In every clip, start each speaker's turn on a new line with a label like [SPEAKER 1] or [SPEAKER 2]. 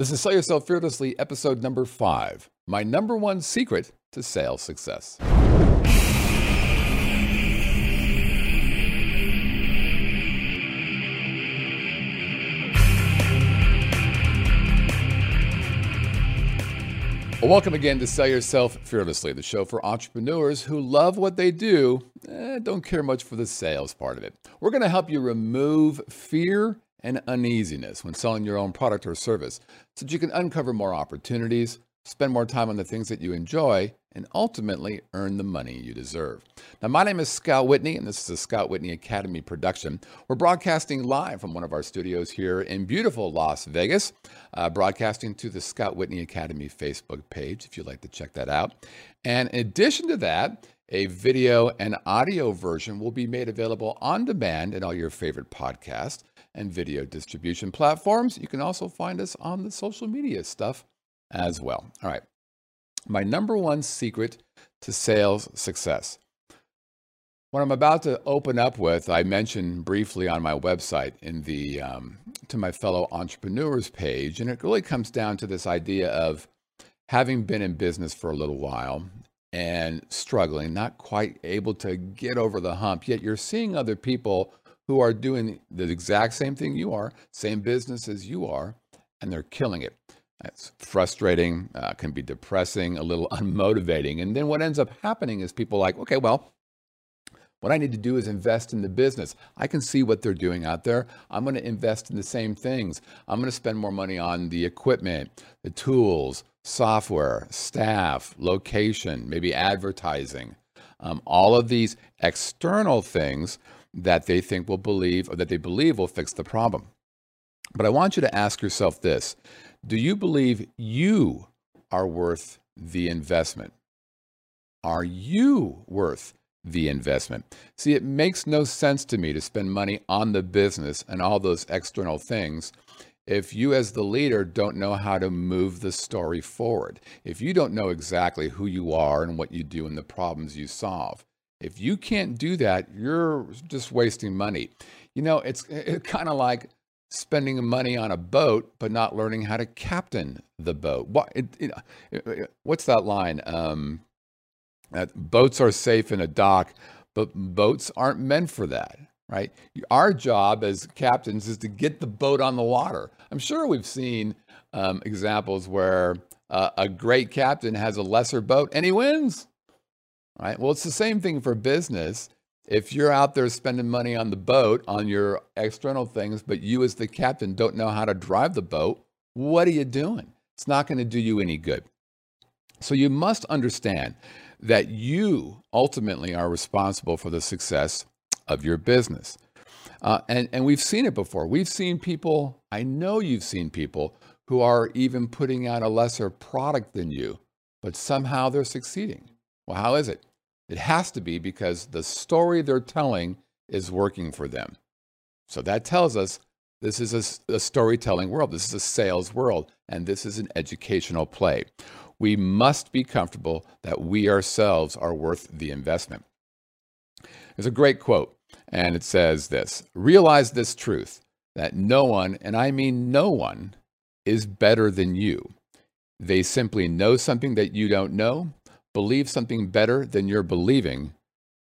[SPEAKER 1] This is Sell Yourself Fearlessly, episode number five My number one secret to sales success. Well, welcome again to Sell Yourself Fearlessly, the show for entrepreneurs who love what they do, eh, don't care much for the sales part of it. We're going to help you remove fear and uneasiness when selling your own product or service so that you can uncover more opportunities, spend more time on the things that you enjoy, and ultimately earn the money you deserve. Now, my name is Scott Whitney, and this is a Scott Whitney Academy production. We're broadcasting live from one of our studios here in beautiful Las Vegas, uh, broadcasting to the Scott Whitney Academy Facebook page if you'd like to check that out. And in addition to that, a video and audio version will be made available on demand in all your favorite podcasts and video distribution platforms. You can also find us on the social media stuff as well. All right. My number one secret to sales success. What I'm about to open up with, I mentioned briefly on my website in the um, to my fellow entrepreneurs page, and it really comes down to this idea of having been in business for a little while and struggling, not quite able to get over the hump, yet you're seeing other people who are doing the exact same thing you are, same business as you are, and they're killing it. It's frustrating, uh, can be depressing, a little unmotivating. And then what ends up happening is people like, okay, well, what I need to do is invest in the business. I can see what they're doing out there. I'm going to invest in the same things. I'm going to spend more money on the equipment, the tools, software, staff, location, maybe advertising. Um, all of these external things that they think will believe or that they believe will fix the problem. But I want you to ask yourself this Do you believe you are worth the investment? Are you worth the investment? See, it makes no sense to me to spend money on the business and all those external things if you, as the leader, don't know how to move the story forward. If you don't know exactly who you are and what you do and the problems you solve. If you can't do that, you're just wasting money. You know, it's, it's kind of like spending money on a boat, but not learning how to captain the boat. What, it, it, what's that line? Um, that boats are safe in a dock, but boats aren't meant for that, right? Our job as captains is to get the boat on the water. I'm sure we've seen um, examples where uh, a great captain has a lesser boat and he wins right? Well, it's the same thing for business. If you're out there spending money on the boat, on your external things, but you as the captain don't know how to drive the boat, what are you doing? It's not going to do you any good. So you must understand that you ultimately are responsible for the success of your business. Uh, and, and we've seen it before. We've seen people, I know you've seen people who are even putting out a lesser product than you, but somehow they're succeeding. Well, how is it? It has to be because the story they're telling is working for them. So that tells us this is a, a, storytelling world. This is a sales world, and this is an educational play. We must be comfortable that we ourselves are worth the investment. There's a great quote, and it says this Realize this truth that no one, and I mean no one, is better than you. They simply know something that you don't know, believe something better than you're believing,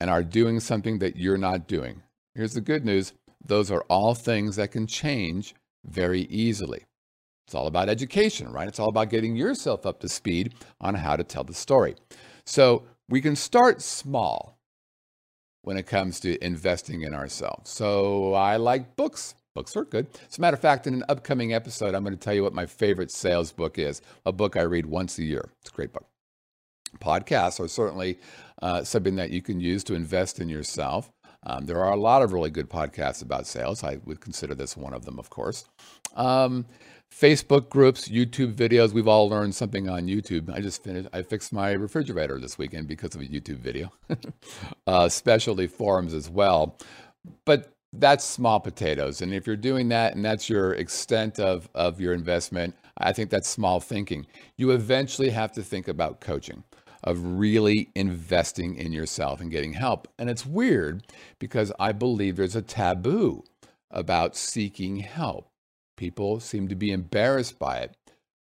[SPEAKER 1] and are doing something that you're not doing. Here's the good news those are all things that can change very easily. It's all about education, right? It's all about getting yourself up to speed on how to tell the story. So we can start small when it comes to investing in ourselves. So I like books. Books are good. As a matter of fact, in an upcoming episode, I'm going to tell you what my favorite sales book is a book I read once a year. It's a great book podcasts are certainly uh, something that you can use to invest in yourself. Um, there are a lot of really good podcasts about sales. I would consider this one of them, of course. Um, Facebook groups, YouTube videos. We've all learned something on YouTube. I just finished, I fixed my refrigerator this weekend because of a YouTube video. uh, specialty forums as well. But that's small potatoes. And if you're doing that and that's your extent of, of your investment, I think that's small thinking. You eventually have to think about coaching of really investing in yourself and getting help. And it's weird because I believe there's a taboo about seeking help. People seem to be embarrassed by it.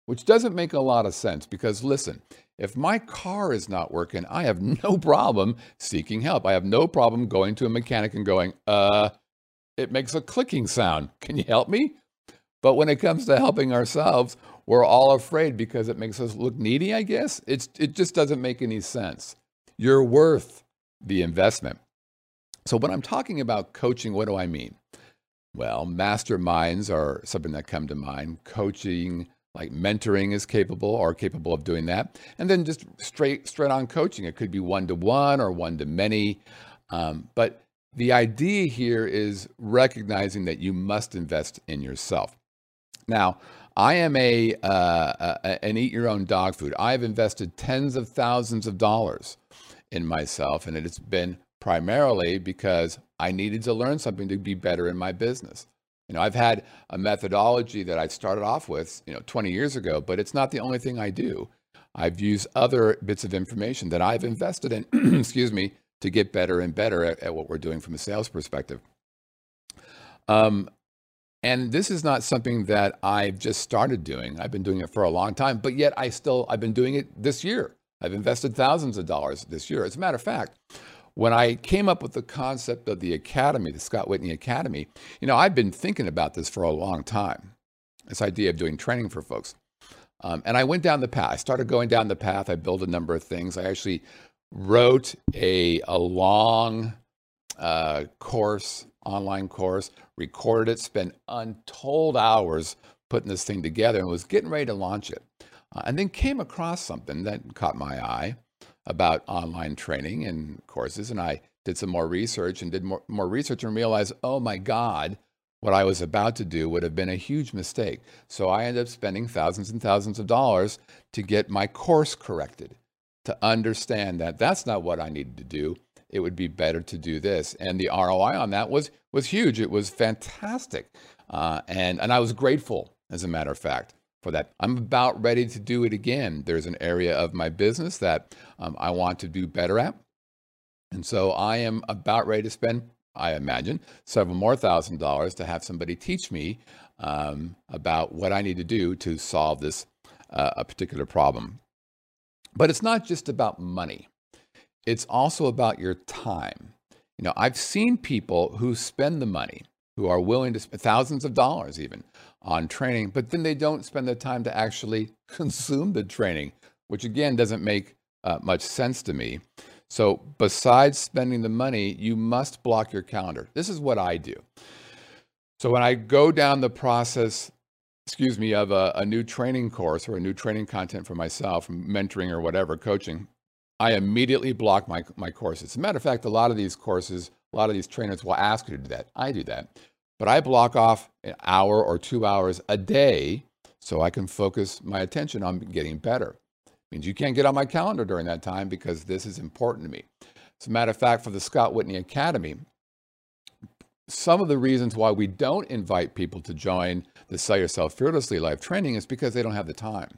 [SPEAKER 1] which doesn't make a lot of sense because listen, if my car is not working, I have no problem seeking help. I have no problem going to a mechanic and going, uh, it makes a clicking sound. Can you help me? But when it comes to helping ourselves, we're all afraid because it makes us look needy, I guess. It's, it just doesn't make any sense. You're worth the investment. So, when I'm talking about coaching, what do I mean? Well, masterminds are something that come to mind. Coaching, like mentoring, is capable or capable of doing that. And then just straight, straight on coaching. It could be one to one or one to many. Um, but the idea here is recognizing that you must invest in yourself. Now, I am a, uh, a an eat your own dog food. I've invested tens of thousands of dollars in myself, and it's been primarily because I needed to learn something to be better in my business. You know, I've had a methodology that I started off with, you know, 20 years ago, but it's not the only thing I do. I've used other bits of information that I've invested in, excuse me, to get better and better at, at, what we're doing from a sales perspective. Um, and this is not something that I've just started doing. I've been doing it for a long time, but yet I still, I've been doing it this year. I've invested thousands of dollars this year. As a matter of fact, when I came up with the concept of the academy, the Scott Whitney Academy, you know, I've been thinking about this for a long time. This idea of doing training for folks. Um, and I went down the path. I started going down the path. I built a number of things. I actually wrote a, a long uh, course, online course, recorded it, spent untold hours putting this thing together, and was getting ready to launch it. Uh, and then came across something that caught my eye about online training and courses. And I did some more research and did more, more research and realized, oh my God, what I was about to do would have been a huge mistake. So I ended up spending thousands and thousands of dollars to get my course corrected, to understand that that's not what I needed to do. It would be better to do this. And the ROI on that was, was huge. It was fantastic. Uh, and, and I was grateful, as a matter of fact for that. I'm about ready to do it again. There's an area of my business that um, I want to do better at. And so I am about ready to spend, I imagine, several more thousand dollars to have somebody teach me um, about what I need to do to solve this uh, a particular problem. But it's not just about money. It's also about your time. You know, I've seen people who spend the money, who are willing to spend thousands of dollars even on training, but then they don't spend the time to actually consume the training, which again doesn't make uh, much sense to me. So, besides spending the money, you must block your calendar. This is what I do. So, when I go down the process, excuse me, of a, a new training course or a new training content for myself, mentoring or whatever, coaching, I immediately block my, my courses. As a matter of fact, a lot of these courses, a lot of these trainers will ask you to do that. I do that. But I block off an hour or two hours a day so I can focus my attention on getting better. It means you can't get on my calendar during that time because this is important to me. As a matter of fact, for the Scott Whitney Academy, some of the reasons why we don't invite people to join the Sell Yourself Fearlessly live training is because they don't have the time.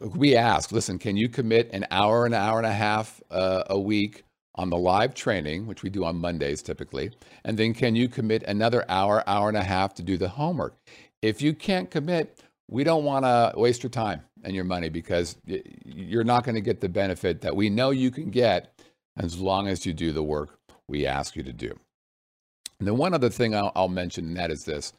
[SPEAKER 1] We ask, listen, can you commit an hour, an hour and a half uh, a week on the live training, which we do on Mondays typically, and then can you commit another hour, hour and a half to do the homework? If you can't commit, we don't want to waste your time and your money because you're not going to get the benefit that we know you can get as long as you do the work we ask you to do. And then one other thing I'll, I'll mention, and that is this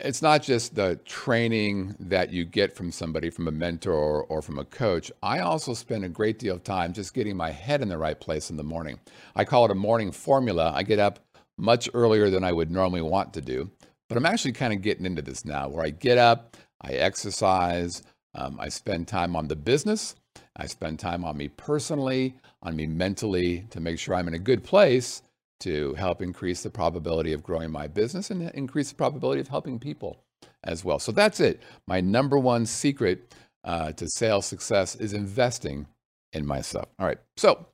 [SPEAKER 1] it's not just the training that you get from somebody, from a mentor or, from a coach. I also spend a great deal of time just getting my head in the right place in the morning. I call it a morning formula. I get up much earlier than I would normally want to do, but I'm actually kind of getting into this now where I get up, I exercise, um, I spend time on the business, I spend time on me personally, on me mentally to make sure I'm in a good place to help increase the probability of growing my business and increase the probability of helping people as well. So that's it. My number one secret uh, to sales success is investing in myself. All right. So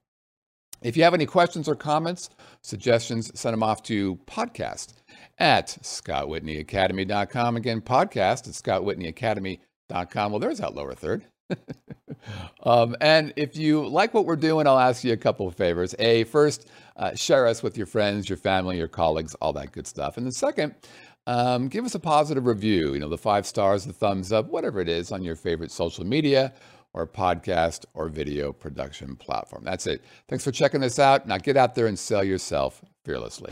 [SPEAKER 1] if you have any questions or comments, suggestions, send them off to podcast at scottwhitneyacademy.com. Again, podcast at scottwhitneyacademy.com. Well, there's that lower third. um, and if you like what we're doing, I'll ask you a couple of favors. A, first, uh, share us with your friends, your family, your colleagues, all that good stuff. And the second, um, give us a positive review. You know, the five stars, the thumbs up, whatever it is on your favorite social media or podcast or video production platform. That's it. Thanks for checking this out. Now get out there and sell yourself fearlessly.